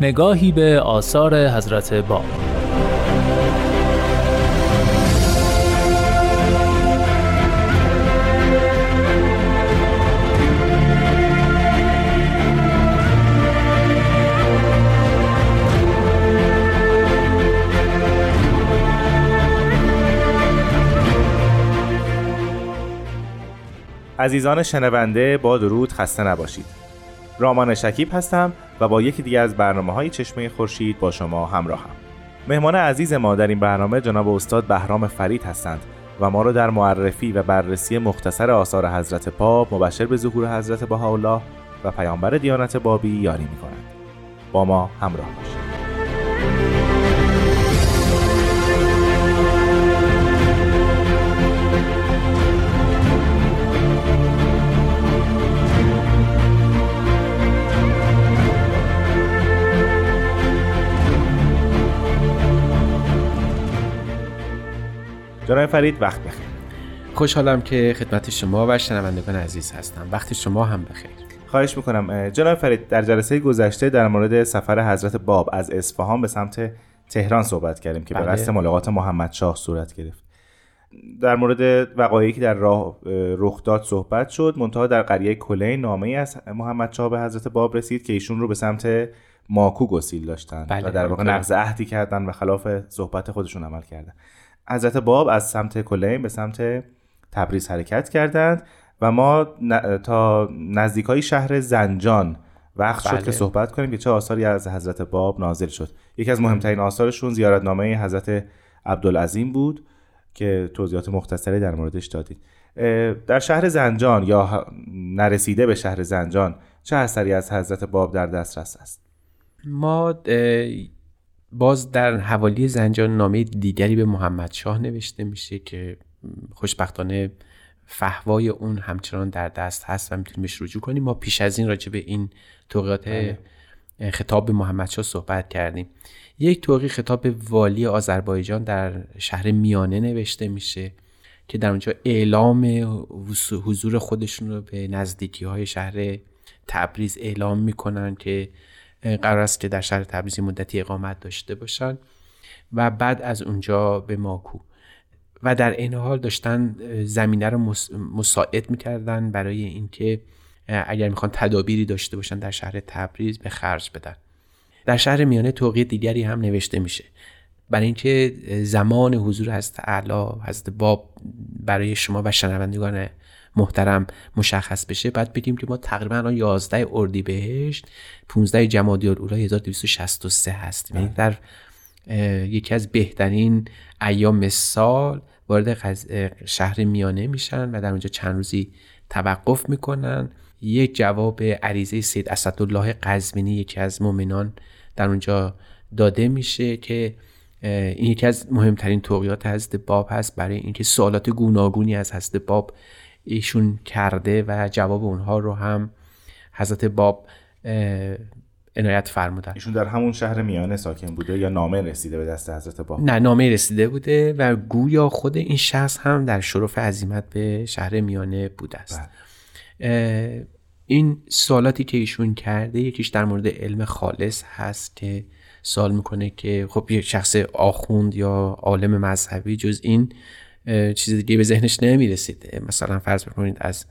نگاهی به آثار حضرت باب عزیزان شنونده با درود خسته نباشید. رامان شکیب هستم و با یکی دیگه از برنامه های چشمه خورشید با شما همراهم مهمان عزیز ما در این برنامه جناب استاد بهرام فرید هستند و ما را در معرفی و بررسی مختصر آثار حضرت پاپ مبشر به ظهور حضرت بهاءالله و پیامبر دیانت بابی یاری می کنند. با ما همراه باشید جناب فرید وقت بخیر. خوشحالم که خدمت شما و شنوندگان عزیز هستم. وقت شما هم بخیر. خواهش می‌کنم. جناب فرید در جلسه گذشته در مورد سفر حضرت باب از اصفهان به سمت تهران صحبت کردیم که به بله. قصد ملاقات محمد شاه صورت گرفت. در مورد وقایعی که در راه رخ داد صحبت شد منتها در قریه کلین نامه ای از محمد شاه به حضرت باب رسید که ایشون رو به سمت ماکو گسیل داشتن بله. و در واقع نقض عهدی کردن و خلاف صحبت خودشون عمل کردن. حضرت باب از سمت کلین به سمت تبریز حرکت کردند و ما تا نزدیک های شهر زنجان وقت شد که بله. صحبت کنیم که چه آثاری از حضرت باب نازل شد. یکی از مهمترین آثارشون زیارتنامه حضرت عبدالعظیم بود که توضیحات مختصری در موردش دادید. در شهر زنجان یا نرسیده به شهر زنجان چه اثری از حضرت باب در دسترس است؟ ما باز در حوالی زنجان نامه دیگری به محمد شاه نوشته میشه که خوشبختانه فهوای اون همچنان در دست هست و می‌تونیم بهش رجوع کنیم ما پیش از این راجع به این توقیات بله. خطاب به محمد شاه صحبت کردیم یک توقی خطاب به والی آذربایجان در شهر میانه نوشته میشه که در اونجا اعلام حضور خودشون رو به نزدیکی های شهر تبریز اعلام می‌کنن که قرار است که در شهر تبریز مدتی اقامت داشته باشند و بعد از اونجا به ماکو. و در این حال داشتن زمینه رو مساعد می‌کردن برای اینکه اگر می‌خوان تدابیری داشته باشن در شهر تبریز به خرج بدن. در شهر میانه توقیه دیگری هم نوشته میشه. برای اینکه زمان حضور هست اعلی حضرت باب برای شما و شنوندگان محترم مشخص بشه بعد بگیم که ما تقریبا الان 11 اردیبهشت 15 جمادی الاولی 1263 هستیم. یعنی در یکی از بهترین ایام سال وارد شهر میانه میشن و در اونجا چند روزی توقف می‌کنن. یک جواب عریضه سید اسدالله قزوینی یکی از مؤمنان در اونجا داده میشه که این یکی از مهمترین توقیات حضرت باب هست. برای اینکه سوالات گوناگونی از حضرت باب ایشون کرده و جواب اونها رو هم حضرت باب عنایت فرمودن. ایشون در همون شهر میانه ساکن بوده یا نامه رسیده به دست حضرت باب؟ نه نامه رسیده بوده و گویا خود این شخص هم در شرف عظیمت به شهر میانه بوده است. بله. این سوالاتی که ایشون کرده یکیش در مورد علم خالص هست که سوال می‌کنه که خب یک شخص آخوند یا عالم مذهبی جز این چیز دیگه به ذهنش نمی‌رسید. مثلا فرض بکنید از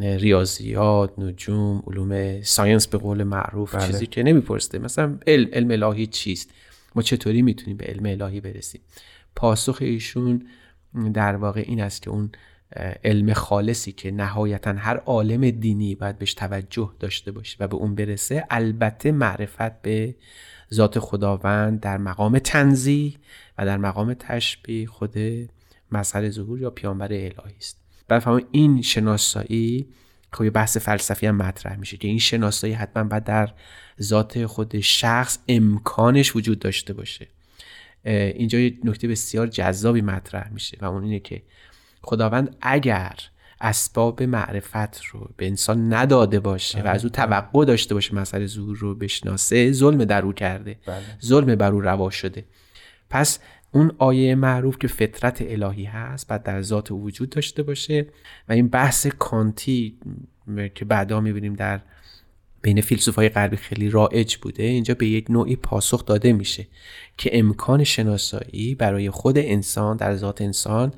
ریاضیات نجوم علوم ساینس به قول معروف بله. چیزی که نمیپرسته. مثلا علم علم الهی چیست؟ ما چطوری می‌تونیم به علم الهی برسیم؟ پاسخ ایشون در واقع این است که اون علم خالصی که نهایتا هر عالم دینی باید بهش توجه داشته باشه و به اون برسه البته معرفت به ذات خداوند در مقام تنزیح و در مقام تشبیه خود مظهر ظهور یا پیامبر الهی است. بعد این شناسایی خب یه بحث فلسفی هم مطرح میشه که این شناسایی حتما باید در ذات خود شخص امکانش وجود داشته باشه. اینجا یه نکته بسیار جذابی مطرح میشه و اون اینه که خداوند اگر اسباب معرفت رو به انسان نداده باشه و از او توقع داشته باشه مسئله ظهور رو بشناسه ظلم در او کرده. بله. ظلم بر او روا شده. پس اون آیه معروف که فطرت الهی هست بعد در ذات وجود داشته باشه و این بحث کانتی که بعدا می‌بینیم در بین فیلسوفای غربی خیلی رایج بوده اینجا به یک نوعی پاسخ داده میشه که امکان شناسایی برای خود انسان در ذات انسان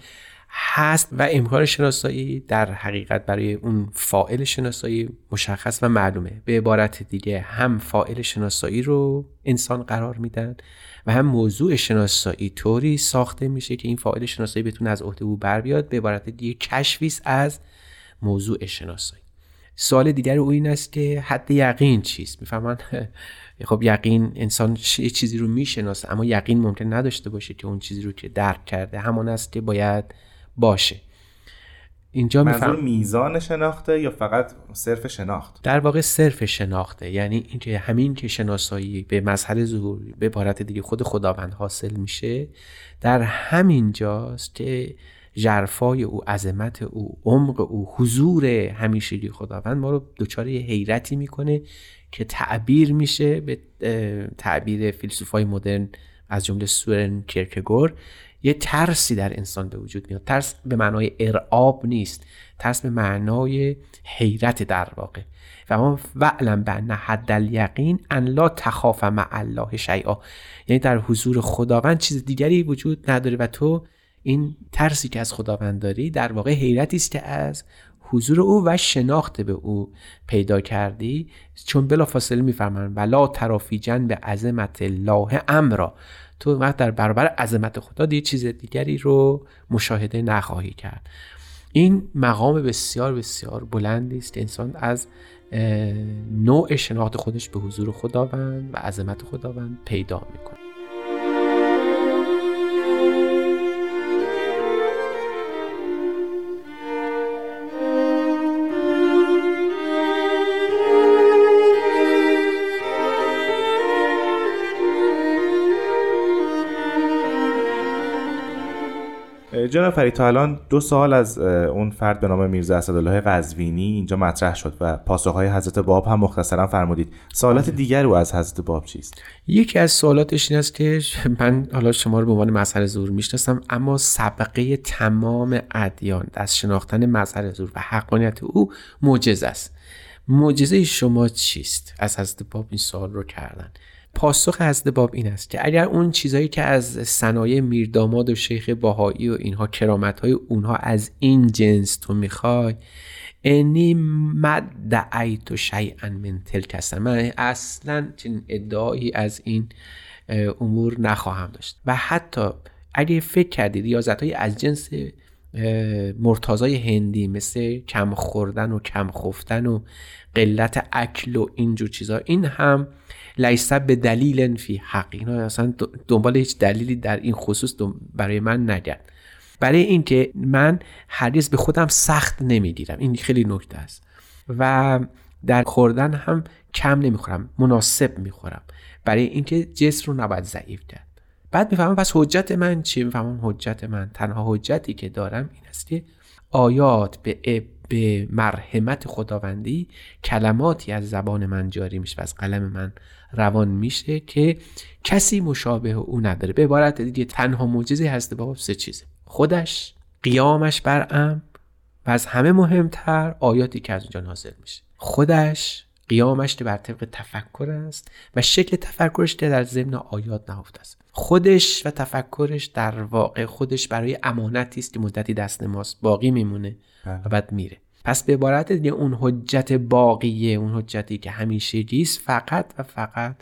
هست و امکان شناسایی در حقیقت برای اون فائل شناسایی مشخص و معلومه. به عبارت دیگه هم فائل شناسایی رو انسان قرار میدن و هم موضوع شناسایی طوری ساخته میشه که این فائل شناسایی بتونه از عهده او بر بیاد. به عبارت دیگه کشفیست از موضوع شناسایی. سوال دیگر او این است که حد یقین چیست؟ می‌فهمن؟ خب یقین انسان یه چیزی رو می‌شناسه اما یقین ممکن نداشته باشه که اون چیزی رو که درک کرده همان است که باید باشه. اینجا منظور میزان شناخته یا فقط صرف شناخت؟ در واقع صرف شناخته. یعنی اینکه همین که شناسایی به مسئله ظهور به عبارت دیگه خود خداوند حاصل میشه در همین جاست که جرفای او عظمت او عمق او حضور همیشگی خداوند ما رو دچار یه حیرتی می‌کنه که تعبیر میشه به تعبیر فیلسوفای مدرن از جمله سورن کرکگور یه ترسی در انسان به وجود میاد. ترس به معنای ارعاب نیست. ترس به معنای حیرت در واقع. و ما وعلم به حد الیقین ان لا تخاف مع الله شیئا. یعنی در حضور خداوند چیز دیگری وجود نداره و تو این ترسی که از خداوند داری در واقع حیرتی است که از حضور او و شناخت به او پیدا کردی. چون بلا فاصله میفرمایند ولا ترافی به عظمت الله امرا تو وقت در برابر عظمت خدا دیگه چیز دیگری رو مشاهده نخواهی کرد. این مقام بسیار بسیار بلندی است انسان از نوع شناخت خودش به حضور خداوند و عظمت خداوند پیدا می‌کنه جناب فرید تا الان دو سال از اون فرد به نام میرزا اسدالله قزوینی اینجا مطرح شد و پاسخهای حضرت باب هم مختصرا فرمودید. سوالات بله. دیگر او از حضرت باب چیست؟ یکی از سوالاتش این است که من حالا شما رو به عنوان مظهر زور می‌شناسم اما سبقه تمام ادیان از شناختن مظهر زور و حقانیت او معجزه است. معجزه شما چیست؟ از حضرت باب این سوال رو کردن. پاسخ حضرت باب این است که اگر اون چیزهایی که از صنایع میرداماد و شیخ باهایی و اینها کرامت های اونها از این جنس تو می‌خوای انی مد دعیت شیئا من تلک من اصلا چنین ادعایی از این امور نخواهم داشت. و حتی اگه فکر کردید ریاضت های از جنس مرتازای هندی مثل کم خوردن و کم خفتن و قلت اکل و اینجور چیزها این هم لیسه به دلیل فی حق. اینا اصلا دنبال هیچ دلیلی در این خصوص برای من نگرد. برای اینکه من هرگز به خودم سخت نمی‌گیرم این خیلی نکته است. و در خوردن هم کم نمی‌خورم مناسب می‌خورم. برای اینکه جسم رو نباید ضعیف کرد. بعد می‌فهمم پس حجت من چیه؟ می‌فهمم حجت من. تنها حجتی که دارم این است که آیات به به مرحمت خداوندی کلماتی از زبان من جاری میشه و از قلم من روان میشه که کسی مشابه او نداره. به عبارت دیگه تنها معجزه هست بابا سه چیزه. خودش قیامش بر ام و از همه مهمتر آیاتی که از اونجا نازل میشه. خودش قیامش بر طبق تفکر است و شکل تفکرش در ضمن آیات نهفته است. خودش و تفکرش در واقع خودش برای امانتی است که مدتی دست ماست. باقی میمونه و بله. بعد میره. پس به عبارت دیگه اون حجت باقیه اون حجتی که همیشه است فقط و فقط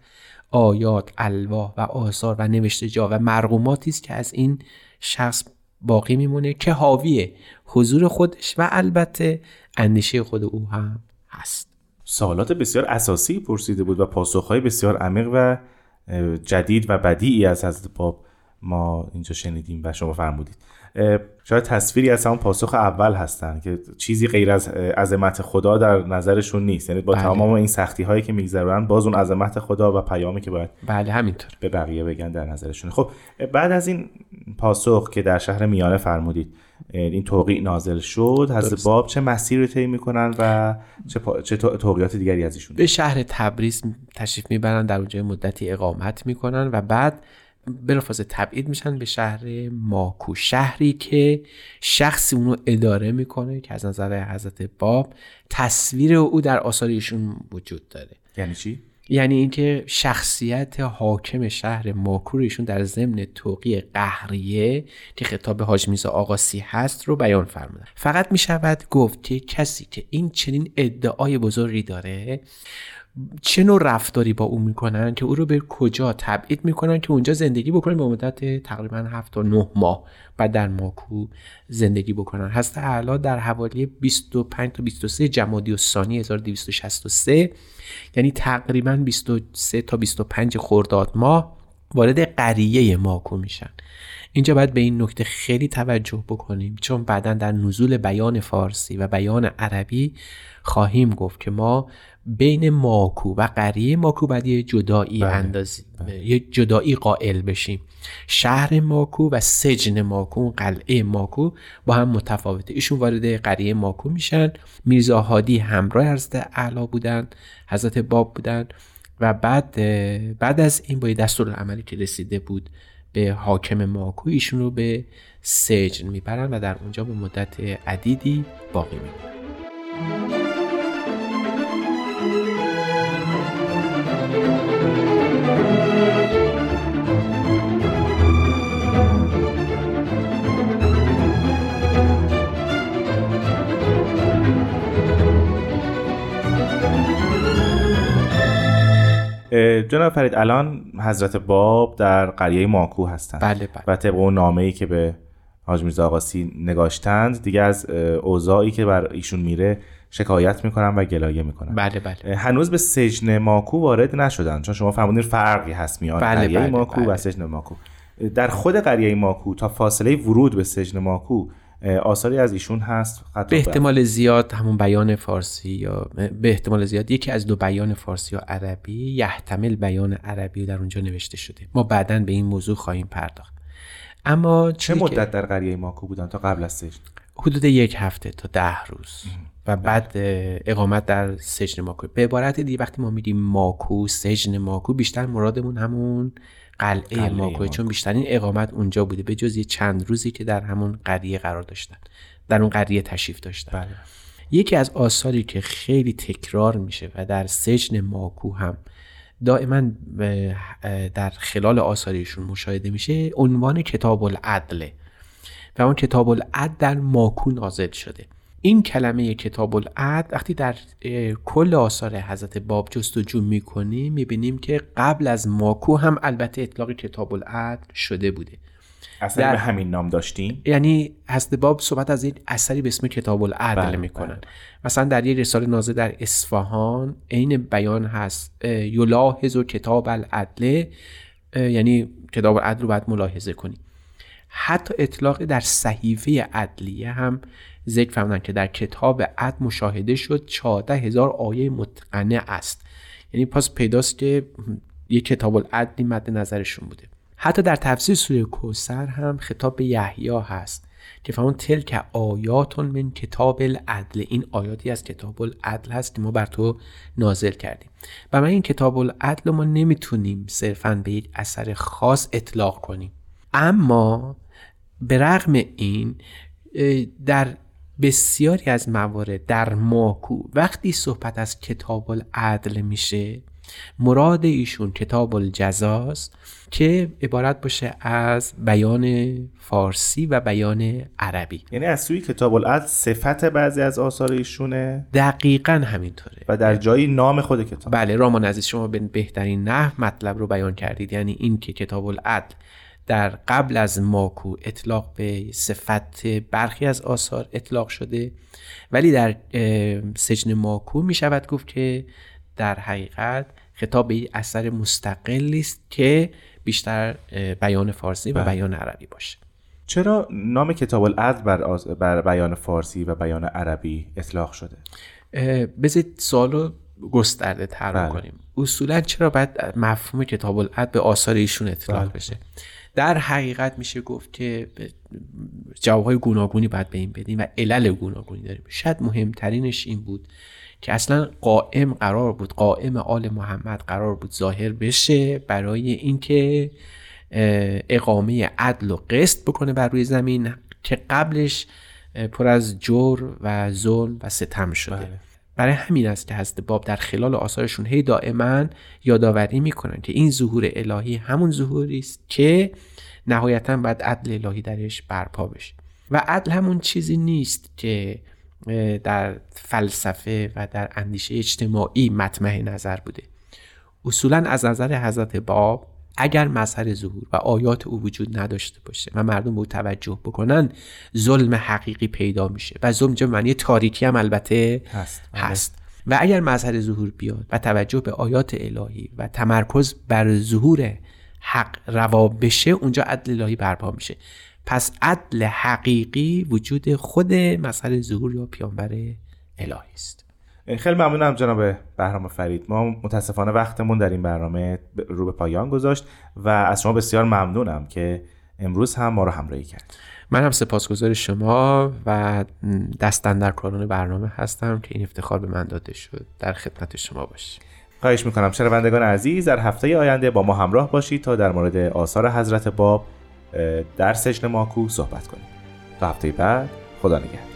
آیات الواح و آثار و نوشته جا و مرغوماتی است که از این شخص باقی میمونه که حاوی حضور خودش و البته اندیشه خود او هم هست. سوالات بسیار اساسی پرسیده بود و پاسخهای بسیار عمیق و جدید و بدیعی از حضرت باب ما اینجا شنیدیم و شما فرمودید. شاید تصویری از همون پاسخ اول هستن که چیزی غیر از عظمت خدا در نظرشون نیست. یعنی با بله. تمام این سختی هایی که میگذرن باز اون عظمت خدا و پیامی که باید بله همینطور. به بقیه بگن در نظرشون. خب بعد از این پاسخ که در شهر میانه فرمودید این توقیع نازل شد. حضرت باب چه مسیر رو طی می‌کنن و چه, پا... چه توقیات دیگری از ایشون؟ به شهر تبریز تشریف می‌برن در اونجا مدتی اقامت می‌کنن و بعد بلافاظه تبعید میشن به شهر ماکو شهری که شخصی اونو اداره می‌کنه که از نظر حضرت باب تصویر او در آثار ایشون وجود داره. یعنی چی؟ یعنی اینکه شخصیت حاکم شهر ماکو ایشون در ضمن توقی قهریه که خطاب حاج میرزا آقاسی هست رو بیان فرمودن. فقط می‌شود گفت که کسی که این چنین ادعای بزرگی داره چه نوع رفتاری با او می‌کنن که او رو به کجا تبعید می‌کنن که اونجا زندگی بکنن به مدت تقریبا 7 تا 9 ماه بعد در ماکو زندگی بکنن. هست اعلا در حوالی 25 تا 23 جمادی و ثانی 1263 یعنی تقریبا 23 تا 25 خرداد ماه وارد قریه ماکو میشن. اینجا باید به این نکته خیلی توجه بکنیم چون بعدا در نزول بیان فارسی و بیان عربی خواهیم گفت که ما بین ماکو و قریه ماکو باید یه جدایی بله. اندازی بله. یه جدایی قائل بشیم شهر ماکو و سجن ماکو قلعه ماکو با هم متفاوته ایشون وارد قریه ماکو میشن میرزا هادی همراه حضرت اعلا بودن حضرت باب بودن و بعد بعد از این با دستور عملی که رسیده بود به حاکم ماکو ایشون رو به سجن می‌برن و در اونجا به مدت عدیدی باقی میمونن جناب فرید الان حضرت باب در قریه ماکو هستند بله بله. و طبق اون نامه ای که به حاج میرزا آقاسی نگاشتند دیگه از اوضاعی که بر ایشون میره شکایت می‌کنن و گلایه می‌کنن بله بله هنوز به سجن ماکو وارد نشدن چون شما فرمودین فرقی هست میان بله قریه بله ماکو بله. و سجن ماکو در خود قریه ماکو تا فاصله ورود به سجن ماکو آثاری از ایشون هست به احتمال زیاد همون بیان فارسی یا به احتمال زیاد یکی از دو بیان فارسی یا عربی یحتمل بیان عربی در اونجا نوشته شده. ما بعدا به این موضوع خواهیم پرداخت. اما چه مدت در قریه ماکو بودن تا قبل از سجن؟ حدود یک هفته تا ده روز. و بعد اقامت در سجن ماکو. به عبارت دیگه وقتی ما میگیم ماکو سجن ماکو بیشتر مرادمون همون قلعه ماکو. چون بیشترین اقامت اونجا بوده به جز یه چند روزی که در همون قریه قرار داشتن. در اون قریه تشریف داشتن. بله. یکی از آثاری که خیلی تکرار میشه و در سجن ماکو هم دائما در خلال آثاریشون مشاهده میشه عنوان کتاب العدله و اون کتاب العدل در ماکو نازل شده. این کلمه کتاب العد وقتی در کل آثار حضرت باب جستجو می‌کنیم می‌بینیم که قبل از ماکو هم البته اطلاق کتاب العد شده بوده. اصلا به همین نام داشتیم یعنی حضرت باب صحبت از این اثری به اسم کتاب العدل بله، می‌کنن. بله. مثلا در یه رساله نازه در اصفهان عین بیان هست یلاحظ و کتاب العدل یعنی کتاب العدل رو باید ملاحظه کنیم حتی اطلاق در صحیفه عدلیه هم ذکر فرمودن که در کتاب عد مشاهده شد 14 هزار آیه متقنه است. یعنی پس پیداست که یک کتاب العدلی مد نظرشون بوده. حتی در تفسیر سوره کوسر هم خطاب به یحیی هست که فرمان تلک آیاتون من کتاب العدل. این آیاتی از کتاب العدل هست که ما بر تو نازل کردیم. و من این کتاب العدل ما نمی‌تونیم صرفا به یک اثر خاص اطلاق کنیم. اما به رغم این در بسیاری از موارد در ماکو وقتی صحبت از کتاب العدل میشه مراد ایشون کتاب الجزاست که عبارت باشه از بیان فارسی و بیان عربی. یعنی از سوی کتاب العدل صفت بعضی از آثار ایشونه؟ دقیقا همینطوره. و در جایی نام خود کتاب. بله رامان عزیز شما به بهترین نحو مطلب رو بیان کردید. یعنی این که کتاب العدل در قبل از ماکو اطلاق به صفت برخی از آثار اطلاق شده ولی در سجن ماکو می شود گفت که در حقیقت خطاب به اثر مستقلی است که بیشتر بیان فارسی و بیان عربی باشه. چرا نام کتاب العدل بر, بر بیان فارسی و بیان عربی اطلاق شده؟ بذارید سوالو گسترده تر بله. کنیم اصولا چرا باید مفهوم کتاب العدل به آثار ایشون اطلاق بله. بشه؟ در حقیقت میشه گفت که جوابهای گوناگونی باید به این بدیم و علل گوناگونی داریم شاید مهمترینش این بود که اصلا قائم قرار بود قائم آل محمد قرار بود ظاهر بشه برای اینکه اقامه عدل و قسط بکنه بر روی زمین که قبلش پر از جور و ظلم و ستم شده بله. برای همین است که حضرت باب در خلال آثارشون هی دائما یادآوری می‌کنن که این ظهور الهی همون ظهوری است که نهایتا باید عدل الهی درش برپا بشه. و عدل همون چیزی نیست که در فلسفه و در اندیشه اجتماعی مطمع نظر بوده. اصولا از نظر حضرت باب اگر مظهر ظهور و آیات او وجود نداشته باشه و مردم به او توجه بکنن ظلم حقیقی پیدا میشه و ظلم چه معنی تاریکی هم البته هست, هست. و اگر مظهر ظهور بیاد و توجه به آیات الهی و تمرکز بر ظهور حق روا بشه اونجا عدل الهی برپا میشه. پس عدل حقیقی وجود خود مظهر ظهور یا پیامبر الهی است. خیلی ممنونم جناب بهرام فرید. ما متاسفانه وقتمون در این برنامه رو به پایان گذاشت و از شما بسیار ممنونم که امروز هم ما رو همراهی کرد. من هم سپاسگزار شما و دستن در کاران برنامه هستم که این افتخار به من داده شد. در خدمت شما باشیم خواهش می‌کنم. شنوندگان عزیز در هفته آینده با ما همراه باشید تا در مورد آثار حضرت باب در سجن ماکو صحبت کنیم. تا هفته بعد خدا نگهدار.